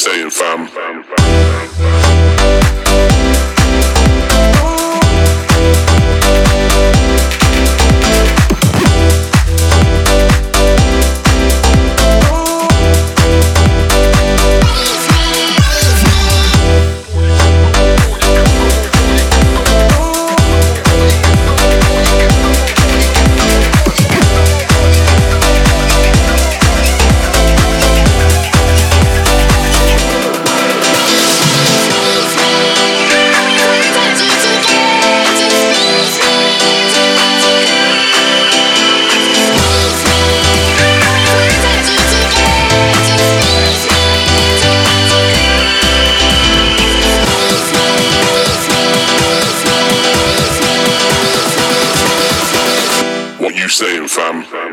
Saying, fam? what you saying, fam.